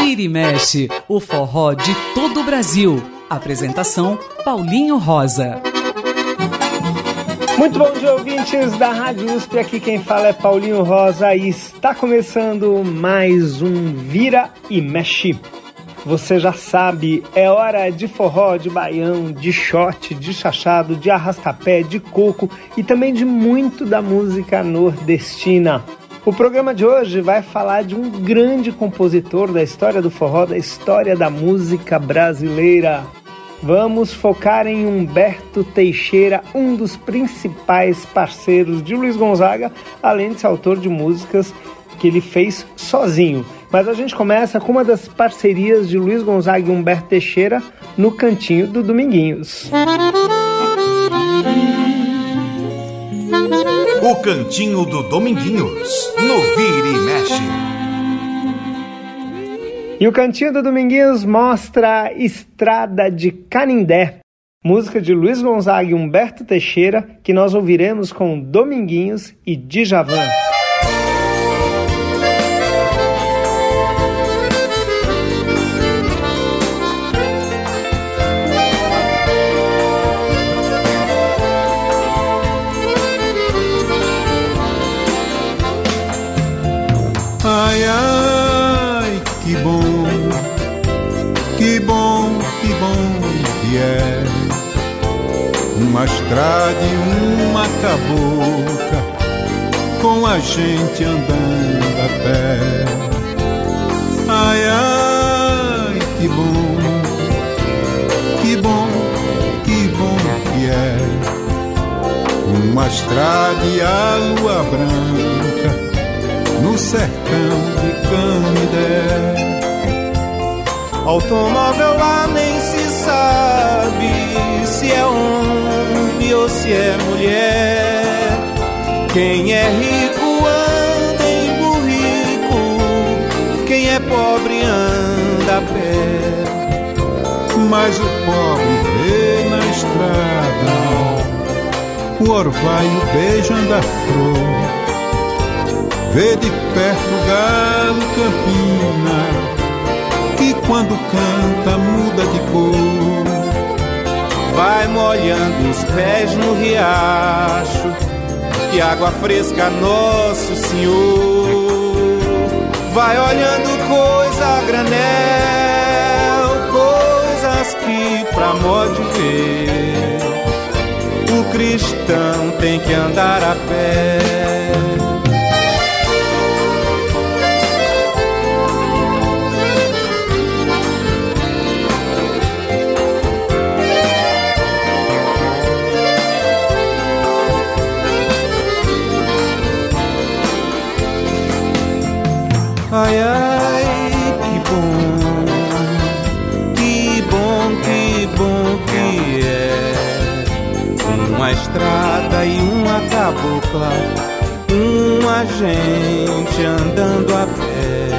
Vira e mexe, o forró de todo o Brasil. Apresentação Paulinho Rosa. Muito bom dia, ouvintes da Rádio USP. Aqui quem fala é Paulinho Rosa e está começando mais um Vira e Mexe. Você já sabe, é hora de forró, de baião, de shot, de chachado, de arrastapé, de coco e também de muito da música nordestina. O programa de hoje vai falar de um grande compositor da história do forró, da história da música brasileira. Vamos focar em Humberto Teixeira, um dos principais parceiros de Luiz Gonzaga, além de ser autor de músicas que ele fez sozinho. Mas a gente começa com uma das parcerias de Luiz Gonzaga e Humberto Teixeira no Cantinho do Dominguinhos. O Cantinho do Dominguinhos, no Vira e Mexe. E o Cantinho do Dominguinhos mostra Estrada de Canindé, música de Luiz Gonzaga e Humberto Teixeira, que nós ouviremos com Dominguinhos e Djavan. Ai, ai, que bom, que bom, que bom que é uma estrada e uma cabocla com a gente andando a pé. Ai, ai, que bom, que bom, que bom que é uma estrada e a lua branca no sertão de Canidé. Automóvel lá nem se sabe se é homem ou se é mulher. Quem é rico anda em burrico, quem é pobre anda a pé. Mas o pobre vê na estrada o orvalho beijando a flor Vê de perto o galo campina, que quando canta muda de cor. Vai molhando os pés no riacho, que água fresca Nosso Senhor. Vai olhando coisa a granel, coisas que pra modo de ver, o cristão tem que andar a pé. Ai, ai, que bom, que bom, que bom que é uma estrada e uma cabocla, uma gente andando a pé.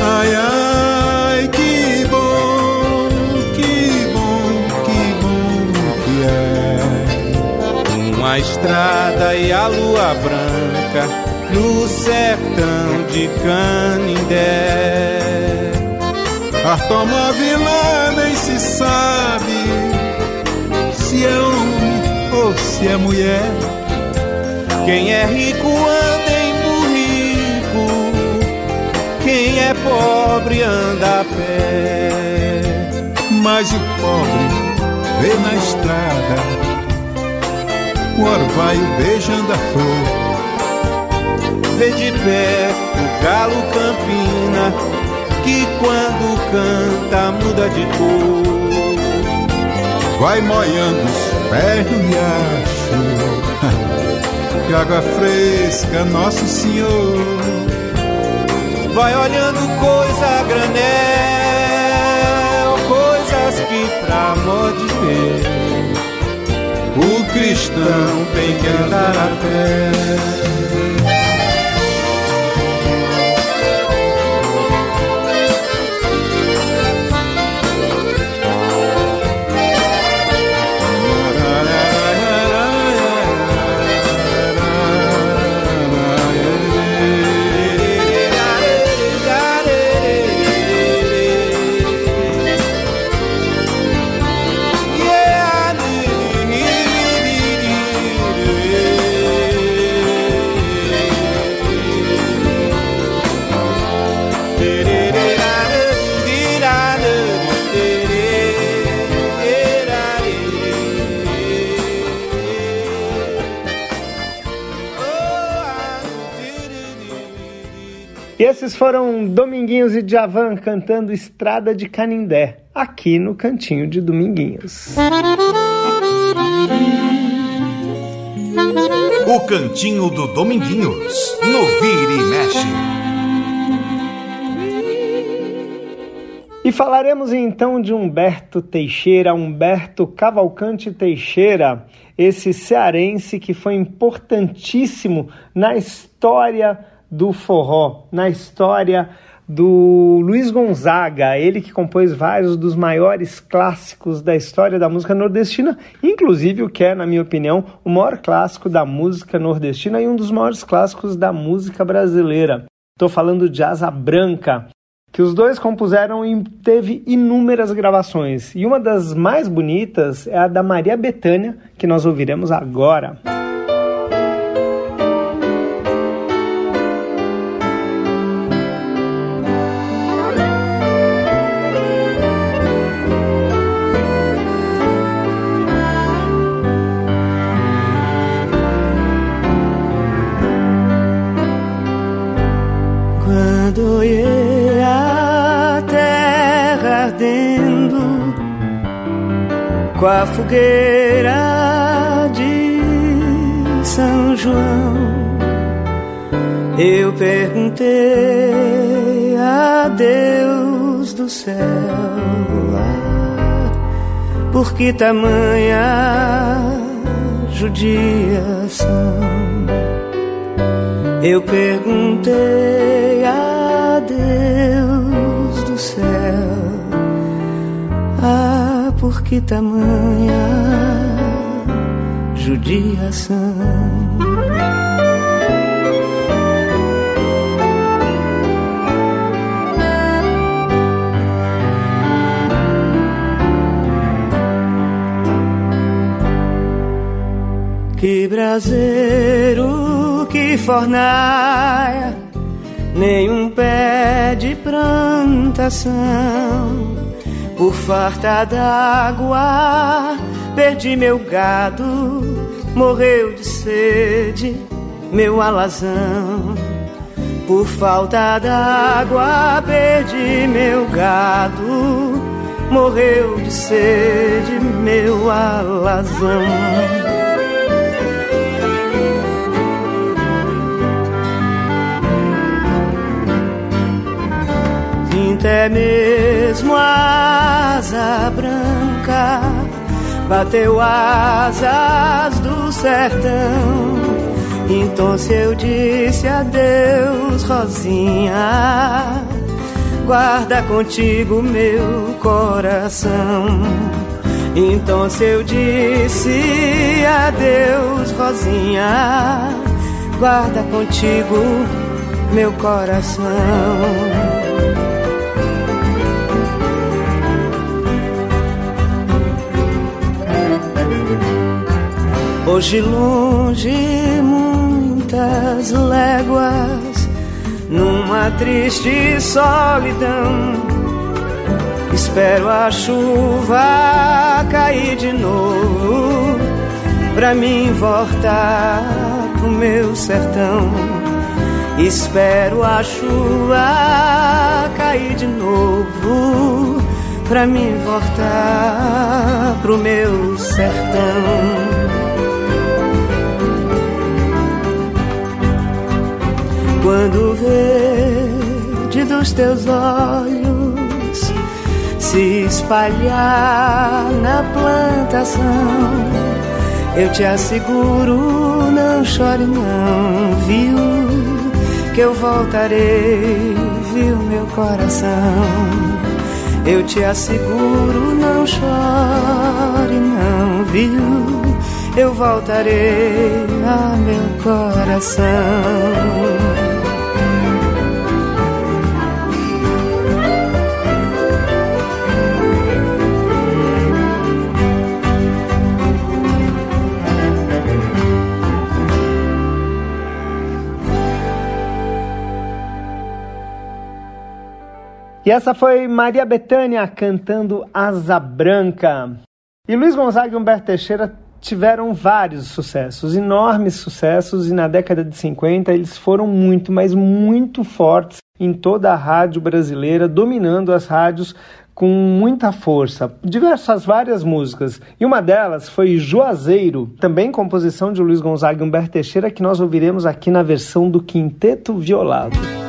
Ai, ai, que bom, que bom, que bom que é uma estrada e a lua branca no sertão de Canindé. Automóvel lá nem se sabe se é homem ou se é mulher. Quem é rico anda em burrico, quem é pobre anda a pé. Mas o pobre vê na estrada o orvalho beijando a flor vê de pé o galo campina, que quando canta muda de cor. Vai moiando os pés no riacho, que água fresca, Nosso Senhor. Vai olhando coisa a granel, coisas que pra modo de ver. O cristão tem que andar a pé. Esses foram Dominguinhos e Djavan cantando Estrada de Canindé, aqui no Cantinho de Dominguinhos. O Cantinho do Dominguinhos, no Vira e Mexe. E falaremos então de Humberto Teixeira, Humberto Cavalcante Teixeira, esse cearense que foi importantíssimo na história do forró, na história do Luiz Gonzaga, ele que compôs vários dos maiores clássicos da história da música nordestina, inclusive o que é, na minha opinião, o maior clássico da música nordestina e um dos maiores clássicos da música brasileira. Estou falando de Asa Branca, que os dois compuseram e teve inúmeras gravações. E uma das mais bonitas é a da Maria Bethânia, que nós ouviremos agora. Com a fogueira de São João. Eu perguntei a Deus do céu por que tamanha judiação. Eu perguntei a Deus por que tamanha judiação? Que braseiro, que fornaia, nenhum pé de plantação por farta d'água, perdi meu gado, morreu de sede meu alazão. Por falta d'água, perdi meu gado, morreu de sede meu alazão. Até mesmo a asa branca bateu asas do sertão. Então se eu disse adeus, Rosinha, guarda contigo meu coração. Então se eu disse adeus, Rosinha, guarda contigo meu coração. Hoje longe muitas léguas, numa triste solidão. Espero a chuva cair de novo, pra mim voltar pro meu sertão. Espero a chuva cair de novo, pra mim voltar pro meu sertão. Quando verde dos teus olhos se espalhar na plantação, eu te asseguro, não chore não, viu? Que eu voltarei, viu meu coração? Eu te asseguro, não chore não, viu? Eu voltarei a meu coração. Essa foi Maria Bethânia cantando Asa Branca. E Luiz Gonzaga e Humberto Teixeira tiveram vários sucessos, enormes sucessos, e na década de 50 eles foram muito, mas muito fortes em toda a rádio brasileira, dominando as rádios com muita força, diversas várias músicas. E uma delas foi Juazeiro, também composição de Luiz Gonzaga e Humberto Teixeira, que nós ouviremos aqui na versão do Quinteto Violado.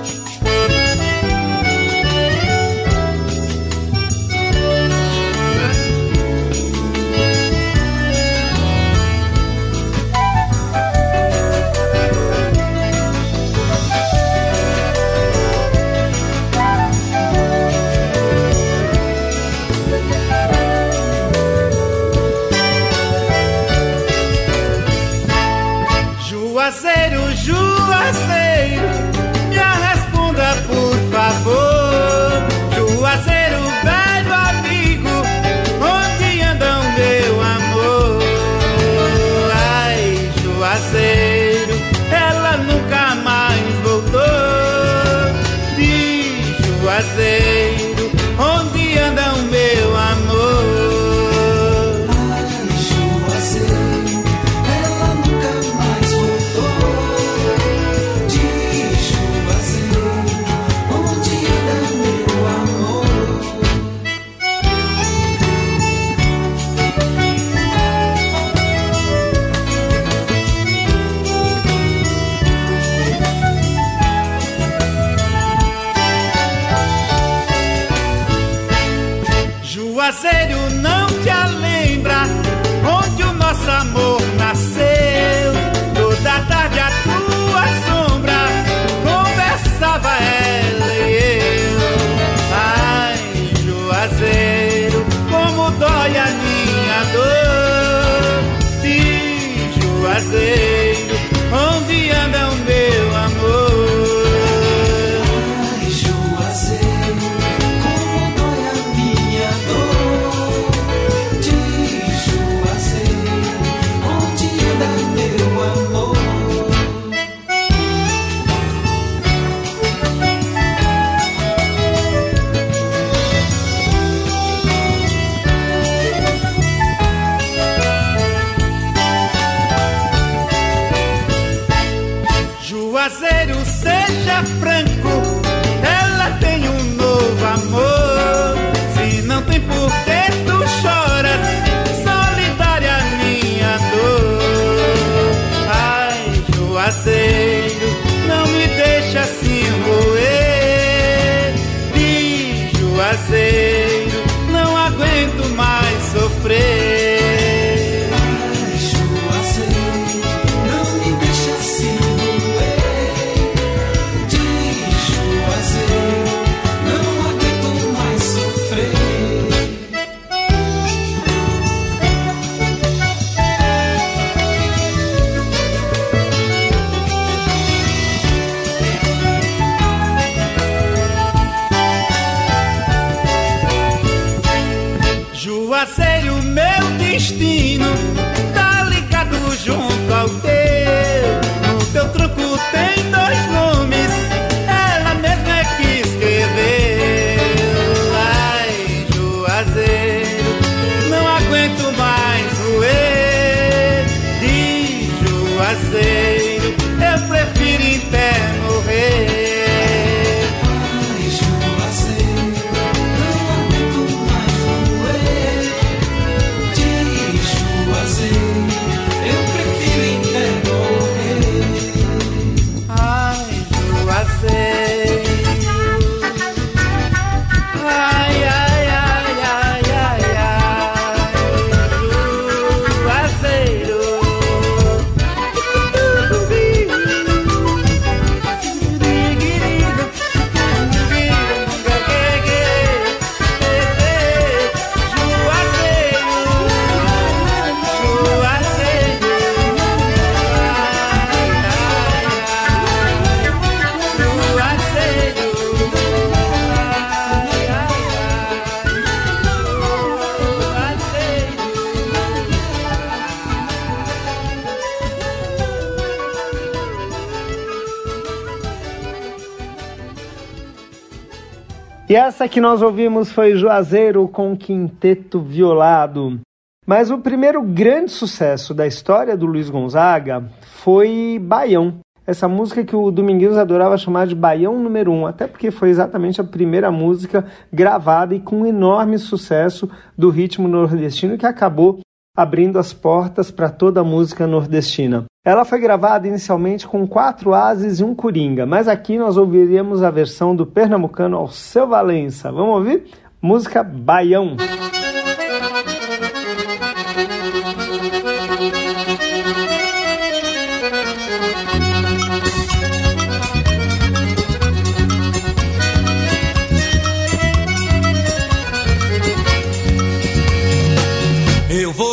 Essa que nós ouvimos foi Juazeiro com Quinteto Violado. Mas o primeiro grande sucesso da história do Luiz Gonzaga foi Baião. essa música que o Dominguinhos adorava chamar de Baião número 1, um, até porque foi exatamente a primeira música gravada e com enorme sucesso do ritmo nordestino que acabou abrindo as portas para toda a música nordestina. Ela foi gravada inicialmente com quatro ases e um coringa, mas aqui nós ouviríamos a versão do pernambucano Alceu Valença. Vamos ouvir? Música Baião.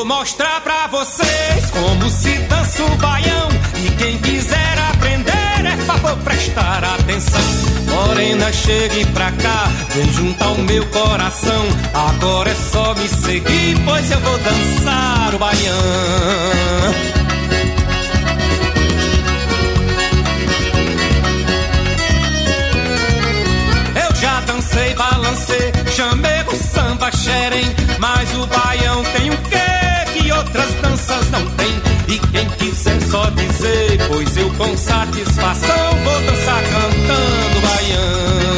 Mostrar pra vocês como se dança o baião. E quem quiser aprender é favor prestar atenção. Morena, chegue pra cá, vem junto ao meu coração. Agora é só me seguir, pois eu vou dançar o baião. Eu já dancei, balancei, chamei o samba xerém, mas o baião tem? Não tem. E quem quiser só dizer, pois eu com satisfação vou dançar cantando baião.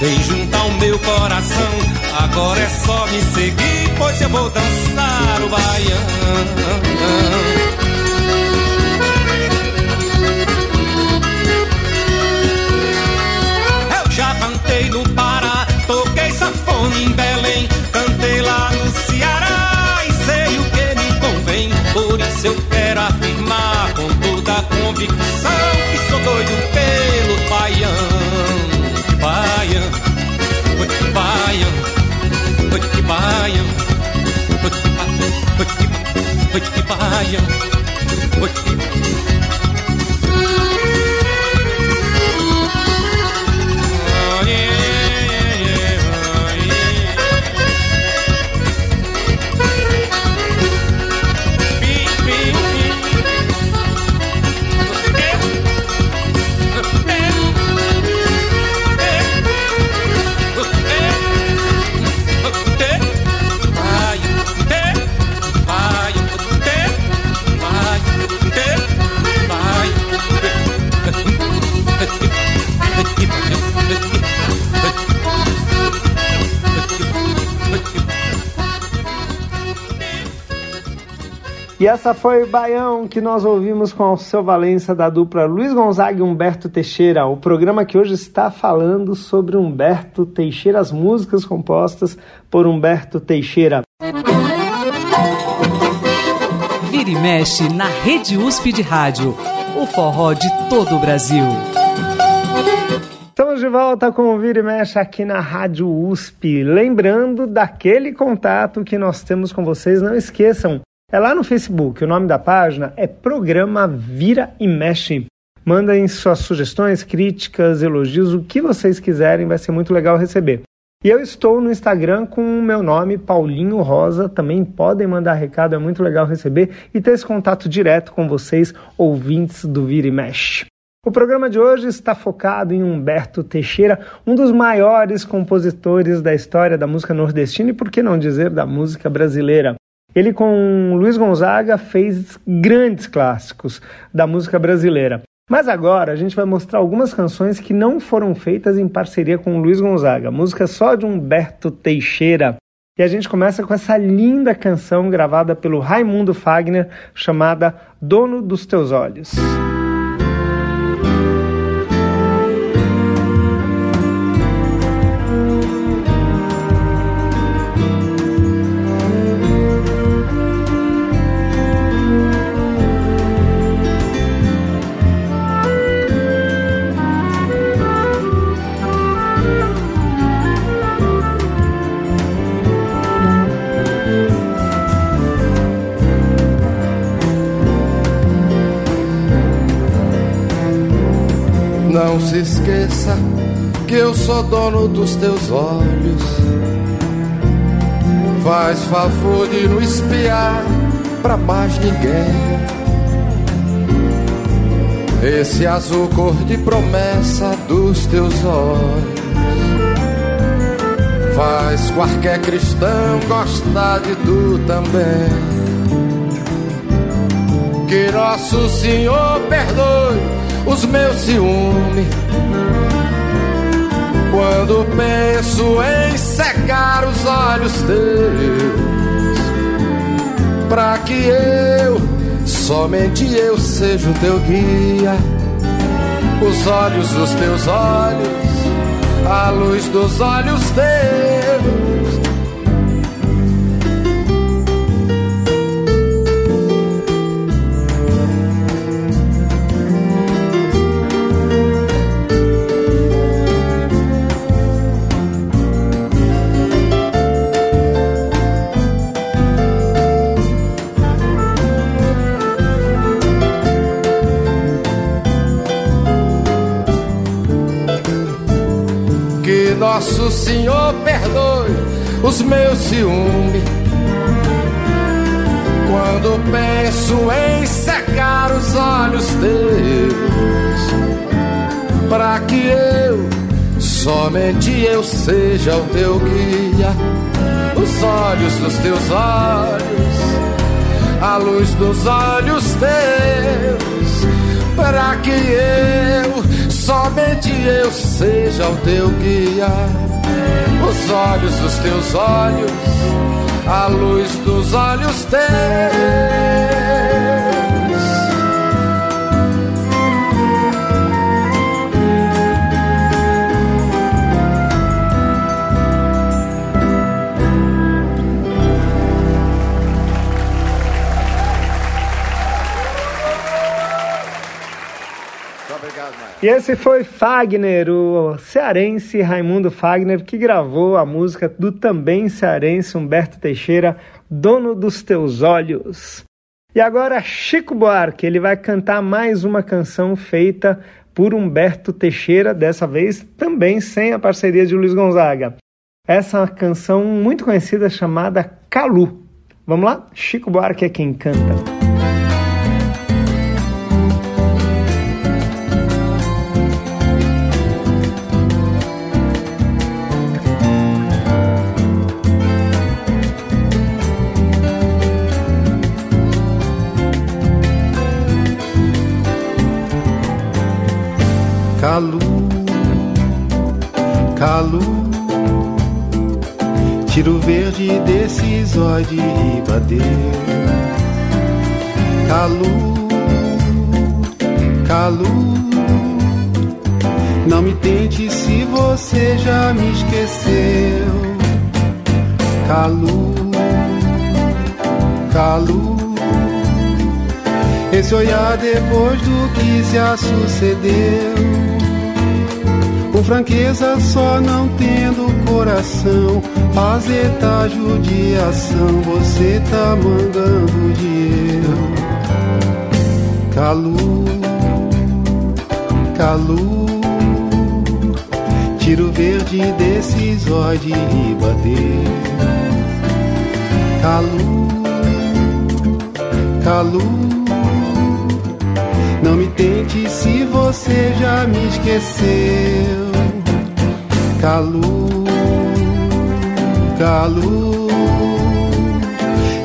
Vem junto ao meu coração, agora é só me seguir, pois eu vou dançar o baião. Eu já cantei no Pará, toquei sanfona em Belém, cantei lá no Ceará e sei o que me convém. Por isso eu quero afirmar com toda a convicção oi baião, oi oi baião, oi E essa foi o Baião que nós ouvimos com o seu Valença da dupla Luiz Gonzaga e Humberto Teixeira. O programa que hoje está falando sobre Humberto Teixeira, as músicas compostas por Humberto Teixeira. Vira e mexe na Rede USP de Rádio. O forró de todo o Brasil. Estamos de volta com o Vira e Mexe aqui na Rádio USP. Lembrando daquele contato que nós temos com vocês, não esqueçam, é lá no Facebook. O nome da página é Programa Vira e Mexe. Mandem suas sugestões, críticas, elogios, o que vocês quiserem, vai ser muito legal receber. E eu estou no Instagram com o meu nome, Paulinho Rosa. Também podem mandar recado, é muito legal receber e ter esse contato direto com vocês, ouvintes do Vira e Mexe. O programa de hoje está focado em Humberto Teixeira, um dos maiores compositores da história da música nordestina e, por que não dizer, da música brasileira. Ele, com Luiz Gonzaga, fez grandes clássicos da música brasileira. Mas agora a gente vai mostrar algumas canções que não foram feitas em parceria com Luiz Gonzaga, música só de Humberto Teixeira. E a gente começa com essa linda canção gravada pelo Raimundo Fagner, chamada Dono dos Teus Olhos. Não se esqueça que eu sou dono dos teus olhos. Faz favor de não espiar pra mais ninguém. Esse azul cor de promessa dos teus olhos faz qualquer cristão gostar de tu também. Que nosso Senhor perdoe os meus ciúmes. Quando penso em secar os olhos teus, para que eu, somente eu, seja o teu guia, os olhos dos teus olhos, a luz dos olhos teus nosso Senhor perdoe os meus ciúmes. Quando penso em secar os olhos teus, para que eu, somente eu, seja o teu guia, os olhos dos teus olhos, a luz dos olhos teus, para que eu, somente eu, seja o teu guia, os olhos dos teus olhos, a luz dos olhos teus. E esse foi Fagner, o cearense Raimundo Fagner, que gravou a música do também cearense Humberto Teixeira, Dono dos Teus Olhos. E agora Chico Buarque, ele vai cantar mais uma canção feita por Humberto Teixeira, dessa vez também sem a parceria de Luiz Gonzaga. Essa é uma canção muito conhecida chamada Calu. Vamos lá? Chico Buarque é quem canta. Tiro verde olhos de ribadeiro. Calu, calu, não me tente se você já me esqueceu. Calu, calu. Esse olhar depois do que se sucedeu com franqueza, só não tendo coração. Fazer tá judiação, você tá mandando de eu. Calu, calu, tiro verde desses olhos de ribadeiro. Calu, calu. Não me tente se você já me esqueceu. Calu, Calu.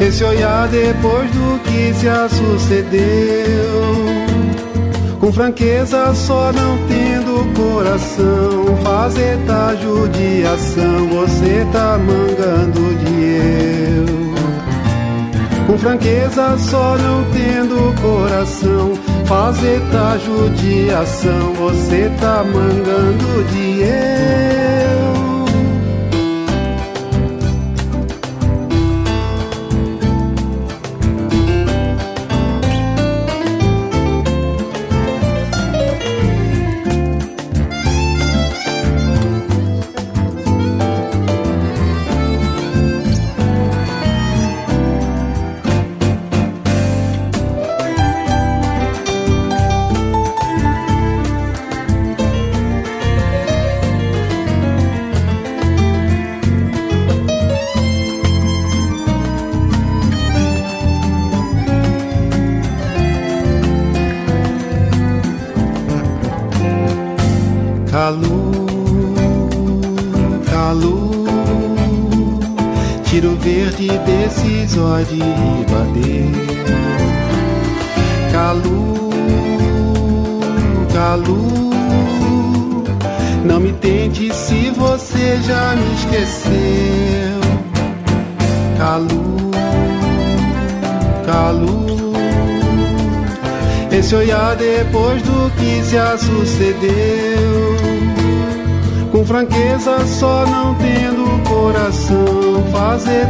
Esse olhar depois do que se sucedeu. Com franqueza, só não tendo coração. Fazer tá judiação, você tá mangando de eu. Com franqueza, só não tendo coração. Fazer tá judiação, você tá mangando de eu.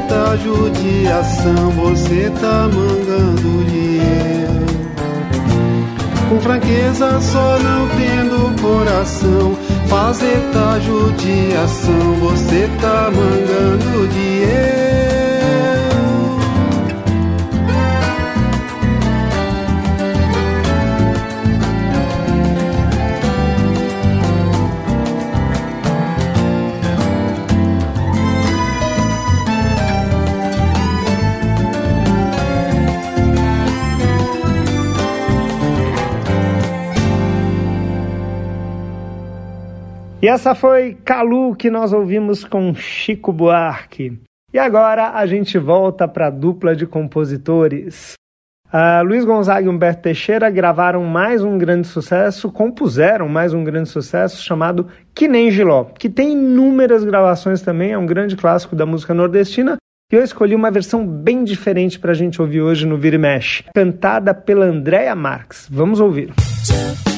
Tá judiação Você tá mangando de eu Com franqueza só não tendo coração. Fazer tá judiação Você tá mangando de eu E essa foi Calu que nós ouvimos com Chico Buarque. E agora a gente volta para a dupla de compositores. Uh, Luiz Gonzaga e Humberto Teixeira gravaram mais um grande sucesso, compuseram mais um grande sucesso chamado Que Nem Giló, que tem inúmeras gravações também, é um grande clássico da música nordestina. E eu escolhi uma versão bem diferente para a gente ouvir hoje no Vira e Mexe, cantada pela Andréa Marques. Vamos ouvir. Música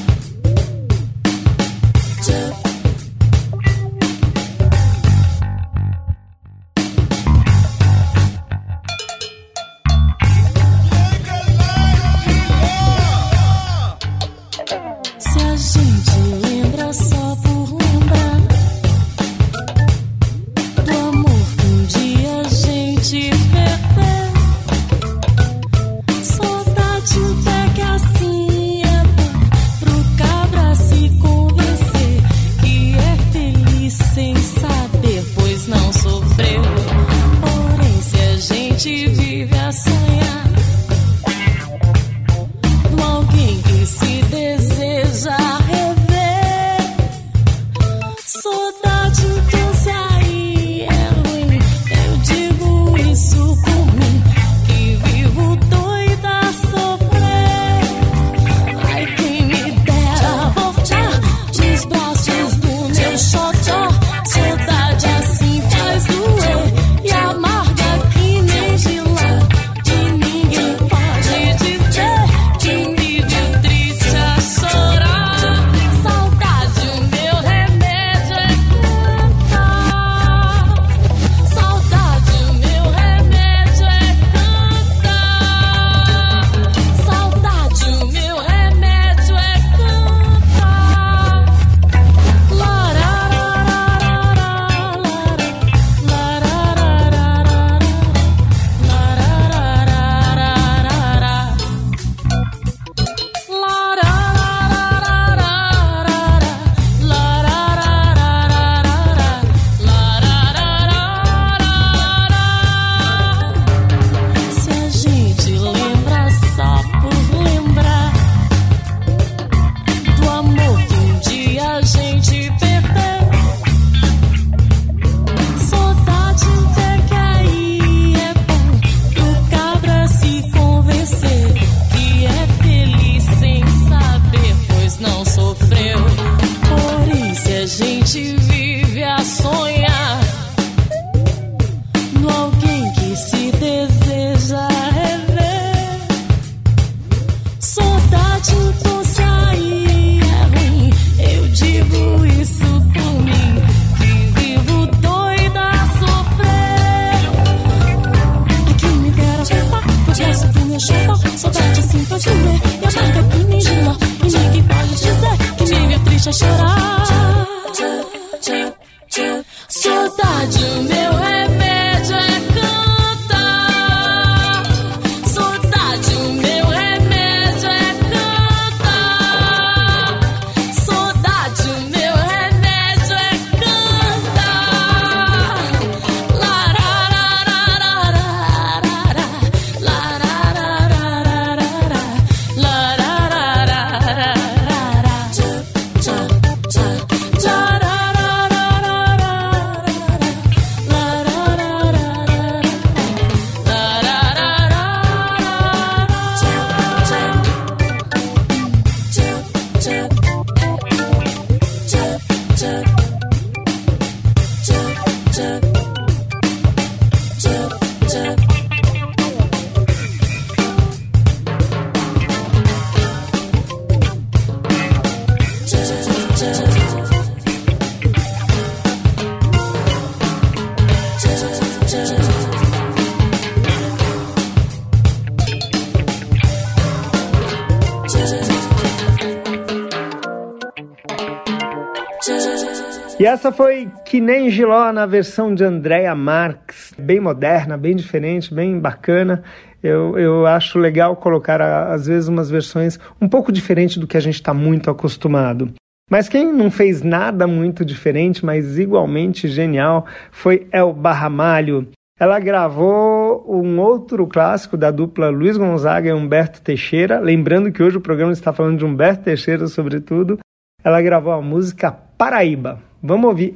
essa foi Que Nem Giló na versão de Andrea Marques, bem moderna, bem diferente, bem bacana. Eu, eu acho legal colocar, às vezes, umas versões um pouco diferentes do que a gente está muito acostumado. Mas quem não fez nada muito diferente, mas igualmente genial, foi El Barramalho. Ela gravou um outro clássico da dupla Luiz Gonzaga e Humberto Teixeira. Lembrando que hoje o programa está falando de Humberto Teixeira, sobretudo. Ela gravou a música Paraíba. Vamos ouvir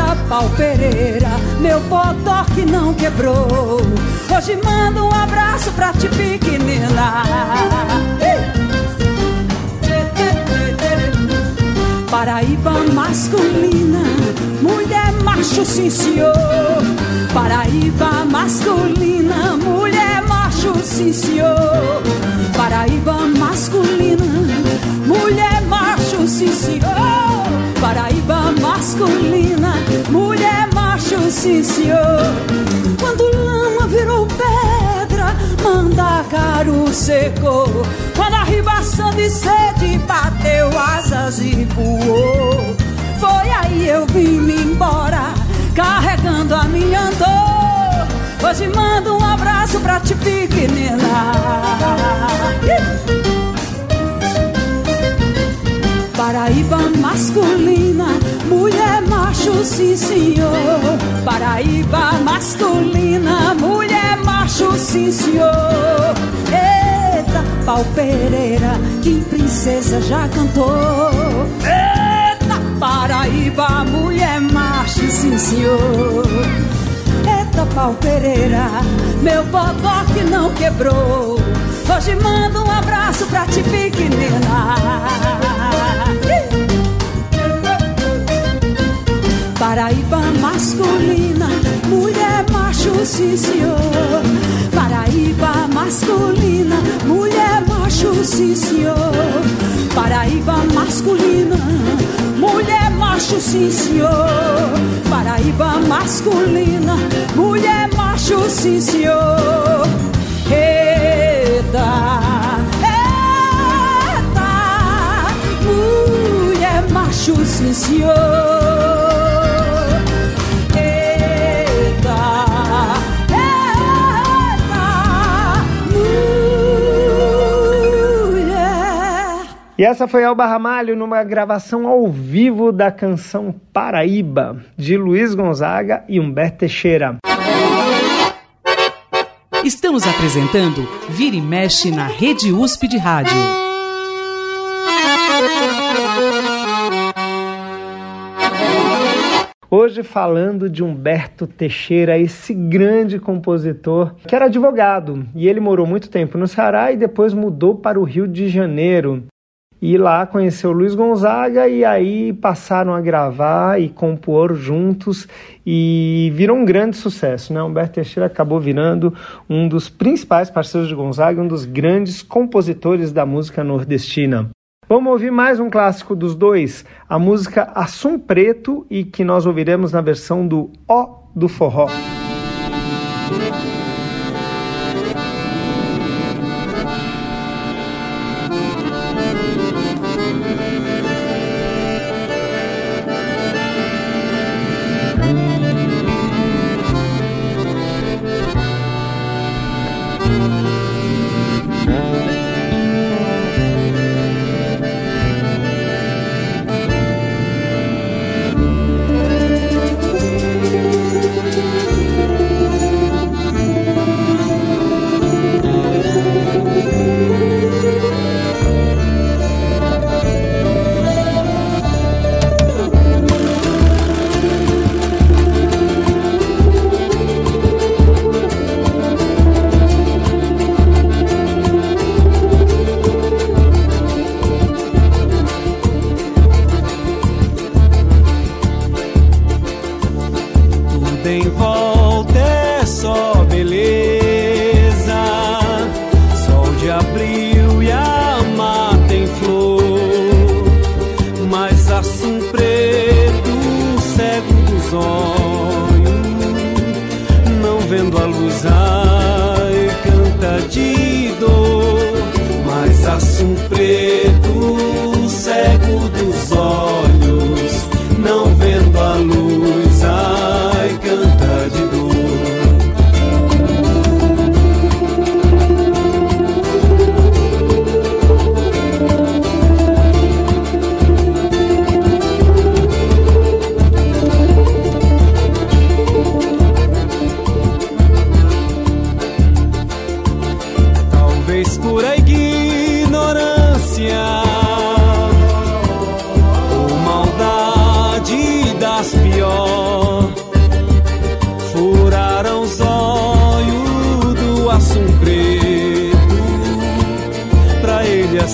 Eita pau Pereira, meu bodó que não quebrou. Hoje mando um abraço pra ti pequenina. Paraíba masculina, mulher macho, sim senhor. Paraíba masculina, mulher macho, sim senhor. Paraíba masculina, mulher macho, sim senhor. Paraíba masculina, mulher macho, sim senhor. Quando lama virou pedra, manda caro secou. Quando a de sede bateu asas e voou. Foi aí eu vim me embora, carregando a minha dor. Hoje mando um abraço pra ti, pequenina. Paraíba masculina, mulher macho, sim senhor. Paraíba masculina, mulher macho, sim senhor. Eita, pau Pereira, que princesa já cantou. Eita, Paraíba, mulher macho, sim senhor. Eita pau Pereira, meu bodó que não quebrou. Hoje mando um abraço pra ti, pequenina. Paraíba masculina, mulher macho, sim senhor. Paraíba masculina, mulher macho, sim senhor. Paraíba masculina, mulher macho, sim senhor. Paraíba masculina, mulher macho, sim senhor. Eita, eita, mulher macho, sim senhor. E essa foi Elba Ramalho numa gravação ao vivo da canção Paraíba, de Luiz Gonzaga e Humberto Teixeira. Estamos apresentando Vira e Mexe na Rede USP de Rádio. Hoje falando de Humberto Teixeira, esse grande compositor que era advogado e ele morou muito tempo no Ceará e depois mudou para o Rio de Janeiro e lá conheceu Luiz Gonzaga e aí passaram a gravar e compor juntos e virou um grande sucesso, né? Humberto Teixeira acabou virando um dos principais parceiros de Gonzaga, um dos grandes compositores da música nordestina. Vamos ouvir mais um clássico dos dois, a música Assum Preto e que nós ouviremos na versão do Ó do Forró.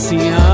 Que o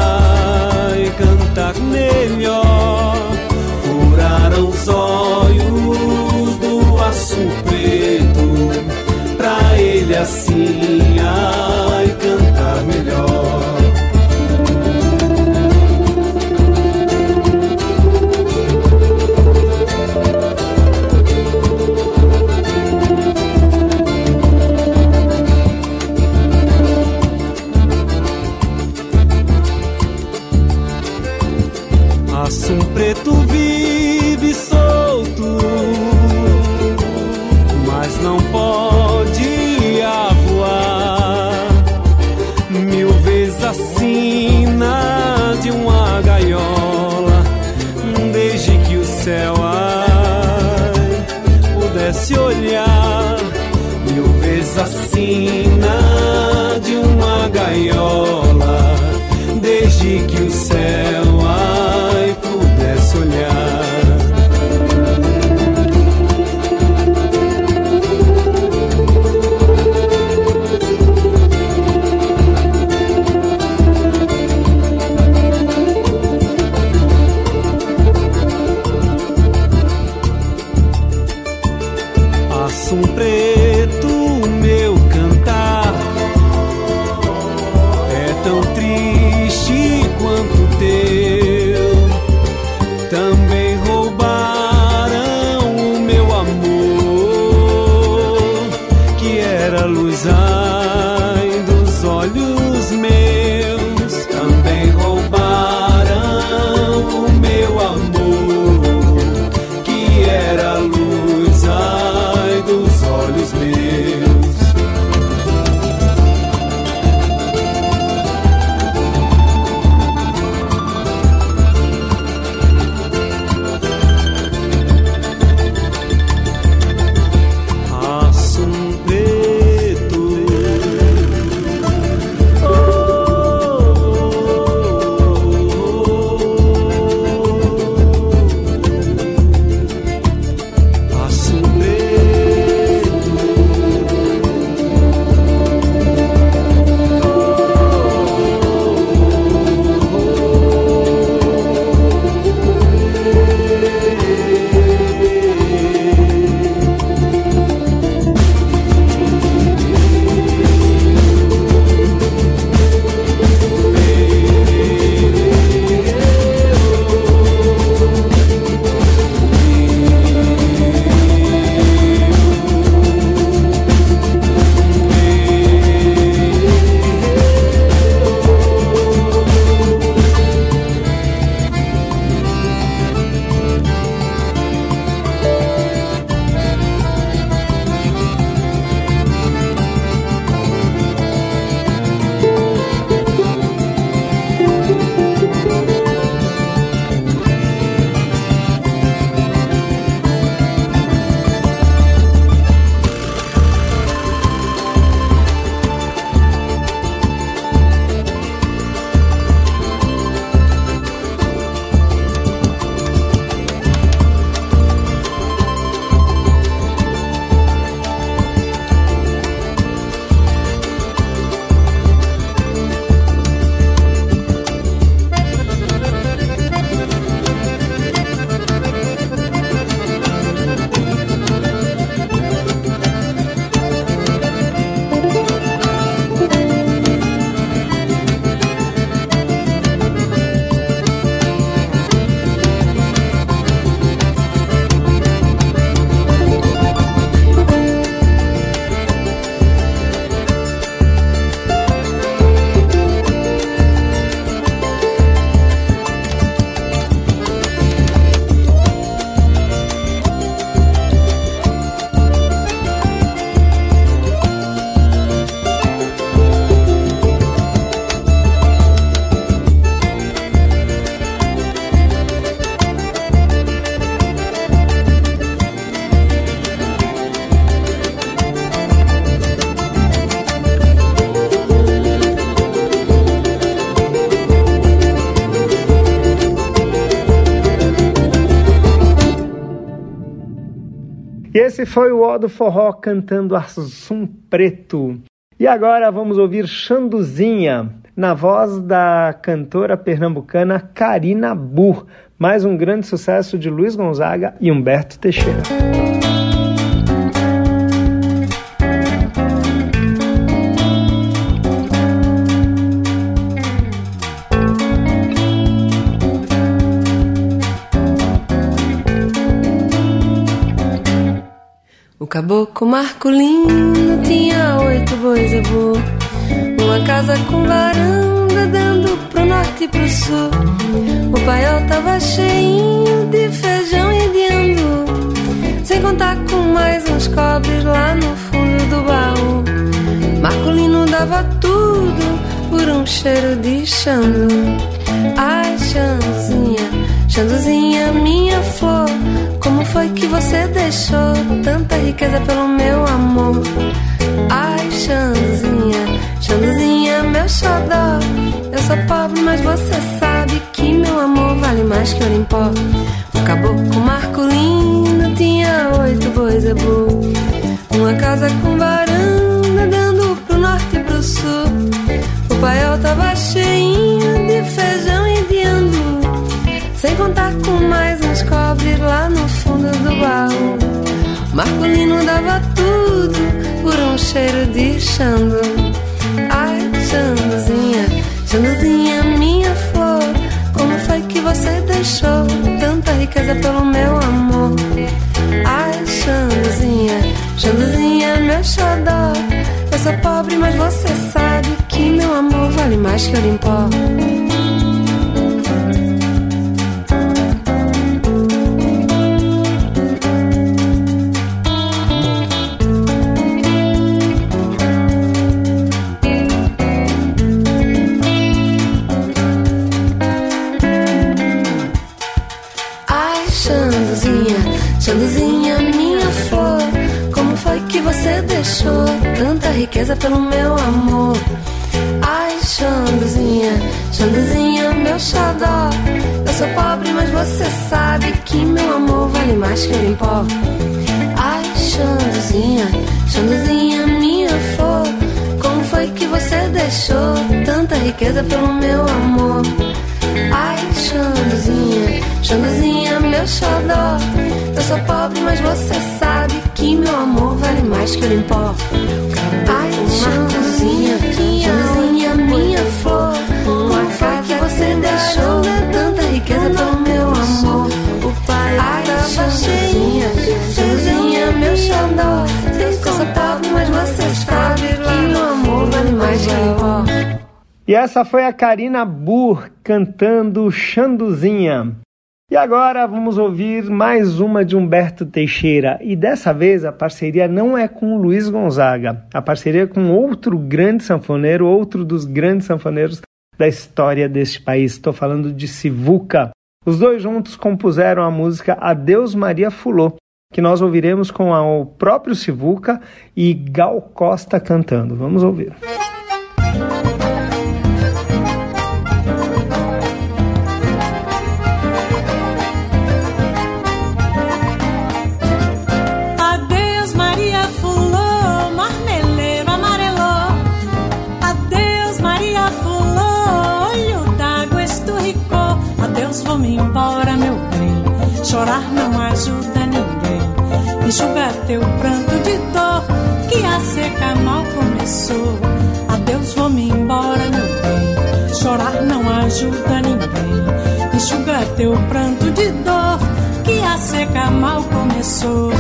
Esse foi o Ó do Forró cantando Assum Preto. E agora vamos ouvir Xanduzinha, na voz da cantora pernambucana Karina Burr, mais um grande sucesso de Luiz Gonzaga e Humberto Teixeira. Caboclo Marcolino tinha oito bois ebô, uma casa com varanda dando pro norte e pro sul. O paiol tava cheinho de feijão e de andu, sem contar com mais uns cobres lá no fundo do baú. Marcolino dava tudo por um cheiro de xandu. Ai, Xanduzinha, Xanduzinha, minha flor, como foi que você deixou tanta riqueza pelo meu amor? Ai, Xanduzinha, Xanduzinha, meu xodó, eu sou pobre, mas você sabe que meu amor vale mais que ouro em pó. O caboclo Marcolino tinha oito bois ebu, uma casa com varanda dando pro norte e pro sul. O paiol tava cheinho de feijão e de andu, sem contar com mais lá no fundo do baú. Marcolino dava tudo por um cheiro de xandu. Ai, Xanduzinha, Xanduzinha, minha flor, como foi que você deixou tanta riqueza pelo meu amor? Ai, Xanduzinha, Xanduzinha, meu xodó, eu sou pobre, mas você sabe que meu amor vale mais que ouro em riqueza pelo meu amor? Ai, Xanduzinha, Xanduzinha, meu xodó, eu sou pobre, mas você sabe que meu amor vale mais que em pó. Ai, Xanduzinha, Xanduzinha, minha flor, como foi que você deixou tanta riqueza pelo meu amor? Ai, Xanduzinha, Xanduzinha, meu xodó. Eu sou pobre, mas você sabe que meu amor vale mais que em pó. Ai, Xanduzinha, Xanduzinha, minha flor. Como foi que você deixou tanta riqueza pelo meu amor? O pai Ai, Xanduzinha, Xanduzinha, meu sou pobre, mas você sabe que meu amor vale mais pó. E essa foi a Karina Burr cantando Xanduzinha. E agora vamos ouvir mais uma de Humberto Teixeira. E dessa vez a parceria não é com o Luiz Gonzaga. A parceria é com outro grande sanfoneiro, outro dos grandes sanfoneiros da história deste país. Estou falando de Sivuca. Os dois juntos compuseram a música Adeus Maria Fulô, que nós ouviremos com o próprio Sivuca e Gal Costa cantando. Vamos ouvir. Adeus, Chorar não ajuda ninguém. Enxuga teu pranto de dor, que a seca mal começou. Adeus, vou-me embora, meu bem. Chorar não ajuda ninguém. Enxuga teu pranto de dor, que a seca mal começou.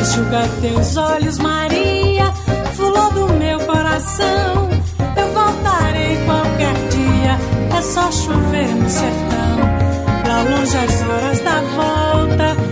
Enxuga teus olhos, Maria, fulô do meu coração. Eu voltarei qualquer dia, é só chover no sertão. Longe as horas da volta,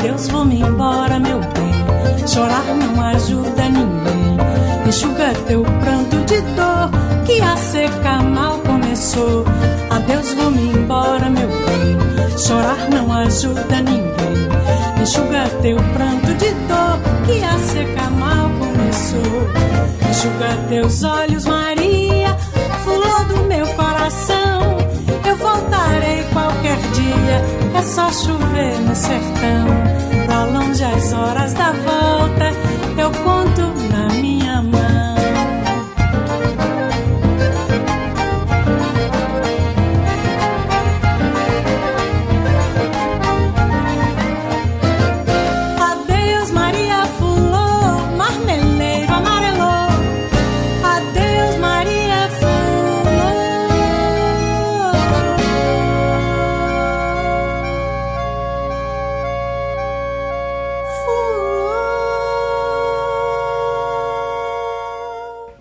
adeus, vou-me embora, meu bem. Chorar não ajuda ninguém. Enxuga teu pranto de dor, que a seca mal começou. Adeus, vou-me embora, meu bem. Chorar não ajuda ninguém. Enxuga teu pranto de dor, que a seca mal começou. Enxuga teus olhos, Maria, fulô do meu coração. Eu voltarei qualquer dia é só chover no sertão. Lá longe as horas da volta, eu conto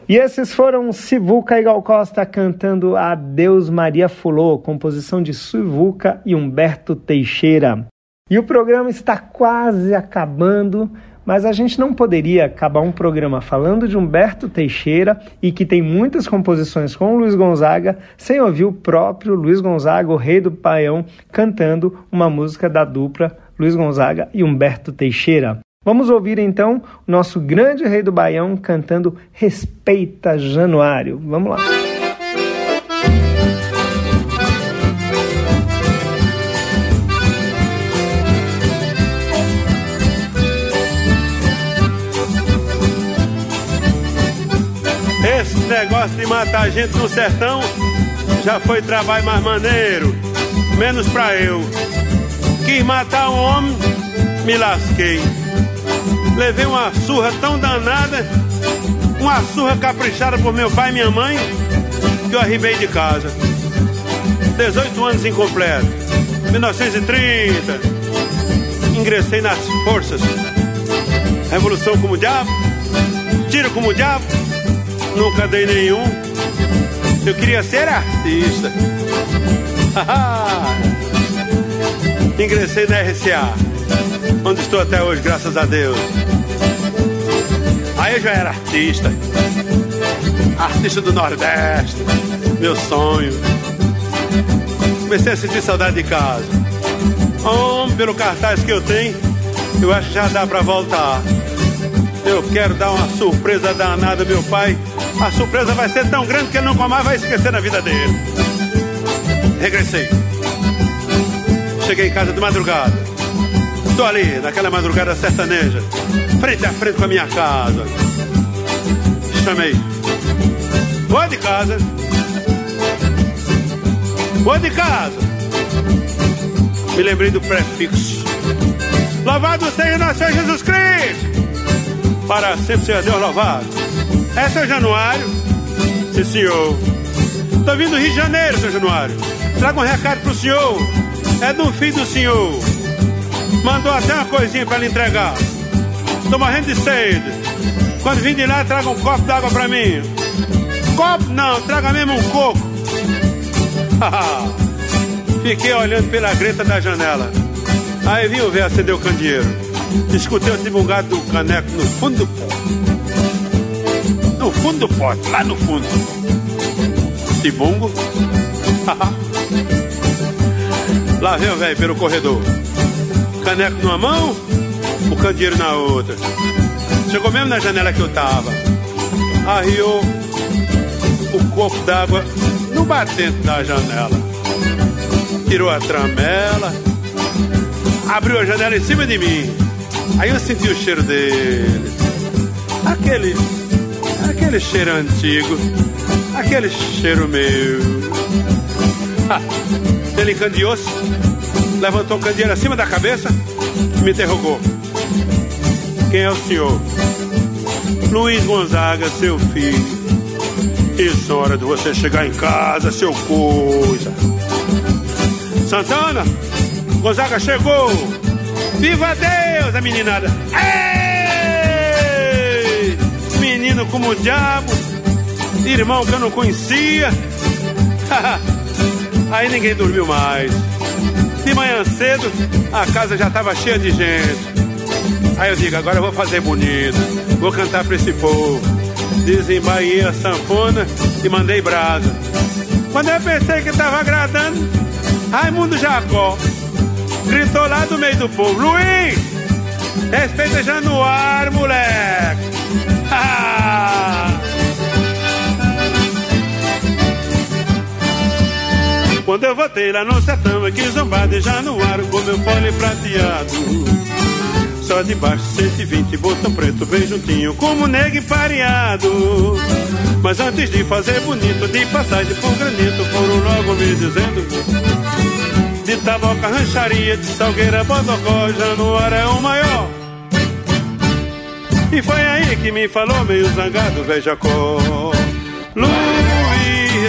E esses foram Sivuca e Gal Costa cantando Adeus Maria Fulô, composição de Sivuca e Humberto Teixeira. E o programa está quase acabando, mas a gente não poderia acabar um programa falando de Humberto Teixeira e que tem muitas composições com Luiz Gonzaga, sem ouvir o próprio Luiz Gonzaga, o rei do paião, cantando uma música da dupla Luiz Gonzaga e Humberto Teixeira. Vamos ouvir então o nosso grande rei do Baião cantando Respeita Januário. Vamos lá. Esse negócio de matar gente no sertão já foi trabalho mais maneiro, menos pra eu. Quis matar um homem, me lasquei. Levei uma surra tão danada, uma surra caprichada por meu pai e minha mãe, que eu arribei de casa. 18 anos incompleto, 1930. Ingressei nas forças. Revolução como diabo, tiro como diabo, nunca dei nenhum. Eu queria ser artista. Ingressei na RCA, onde estou até hoje, graças a Deus. Aí eu já era artista. Artista do Nordeste, meu sonho. Comecei a sentir saudade de casa. Homem, pelo cartaz que eu tenho, eu acho que já dá pra voltar. Eu quero dar uma surpresa danada, meu pai. A surpresa vai ser tão grande que ele nunca mais vai esquecer na vida dele. Regressei. Cheguei em casa de madrugada. Estou ali, naquela madrugada sertaneja, frente a frente com a minha casa. Chamei. Boa de casa. Boa de casa. Me lembrei do prefixo. Louvado seja nosso Senhor Jesus Cristo. Para sempre seja Deus louvado. É seu Januário? Sim, senhor. Tô vindo do Rio de Janeiro, seu Januário. Traga um recado pro senhor. É do filho do senhor. Mandou até uma coisinha pra lhe entregar. Tô morrendo de sede. Quando vim de lá, traga um copo d'água pra mim. Copo não, traga mesmo um coco. Fiquei olhando pela greta da janela. Aí vi o velho acender o candeeiro. Escutei o tibungado do caneco no fundo do pote. No fundo do pote, lá no fundo. Tibungo. lá vem o velho pelo corredor. Caneco numa mão, o candeeiro na outra. Chegou mesmo na janela que eu tava. Arriou o copo d'água no batente da janela. Tirou a tramela, abriu a janela em cima de mim. Aí eu senti o cheiro dele. Aquele. aquele cheiro antigo. Aquele cheiro meu. Ah, ele encandeou-se, levantou o candeeiro acima da cabeça e me interrogou. Quem é o senhor? Luiz Gonzaga, seu filho. Isso é hora de você chegar em casa, seu coisa. Santana, Gonzaga chegou. Viva Deus, a meninada. Ei! Menino como o diabo. Irmão que eu não conhecia. Aí ninguém dormiu mais. De manhã cedo, a casa já estava cheia de gente. Aí eu digo, agora eu vou fazer bonito. Vou cantar pra esse povo. Desembaí a sanfona e mandei brasa. Quando eu pensei que estava agradando, Raimundo Jacó gritou lá do meio do povo: Luiz, respeita Januário, moleque. Quando eu voltei lá no sertão, aqui zombado e Januário com meu fone prateado. Só de baixo 120, botão preto bem juntinho, como negro pareado. Mas antes de fazer bonito, de passagem por granito, foram logo me dizendo: De taboca, rancharia, de salgueira, bodocó, Januário é o maior. E foi aí que me falou, meio zangado, velho Jacó. Luiz,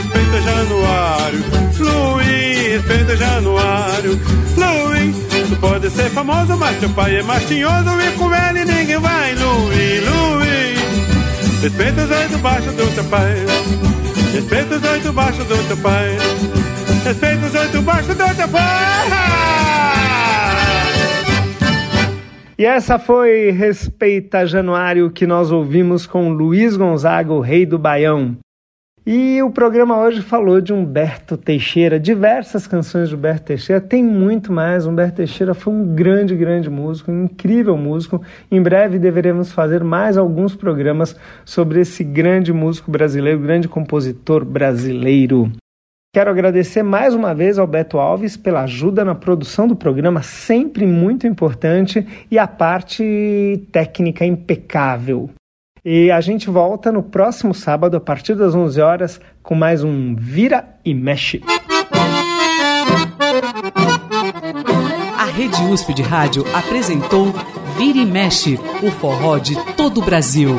respeita Januário. Luiz, respeita Januário. Luiz, tu pode ser famoso, mas teu pai é mastinhoso e com ele ninguém vai. Luiz, Luiz, respeita os oito baixos do teu pai. Respeita os oito baixos do teu pai. Respeita os oito baixos do teu pai. E essa foi Respeita Januário que nós ouvimos com Luiz Gonzaga, o rei do Baião. E o programa hoje falou de Humberto Teixeira, diversas canções de Humberto Teixeira, tem muito mais. Humberto Teixeira foi um grande, grande músico, um incrível músico. Em breve deveremos fazer mais alguns programas sobre esse grande músico brasileiro, grande compositor brasileiro. Quero agradecer mais uma vez ao Beto Alves pela ajuda na produção do programa, sempre muito importante, e a parte técnica impecável. E a gente volta no próximo sábado, a partir das 11 horas, com mais um Vira e Mexe. A Rede USP de Rádio apresentou Vira e Mexe, o forró de todo o Brasil.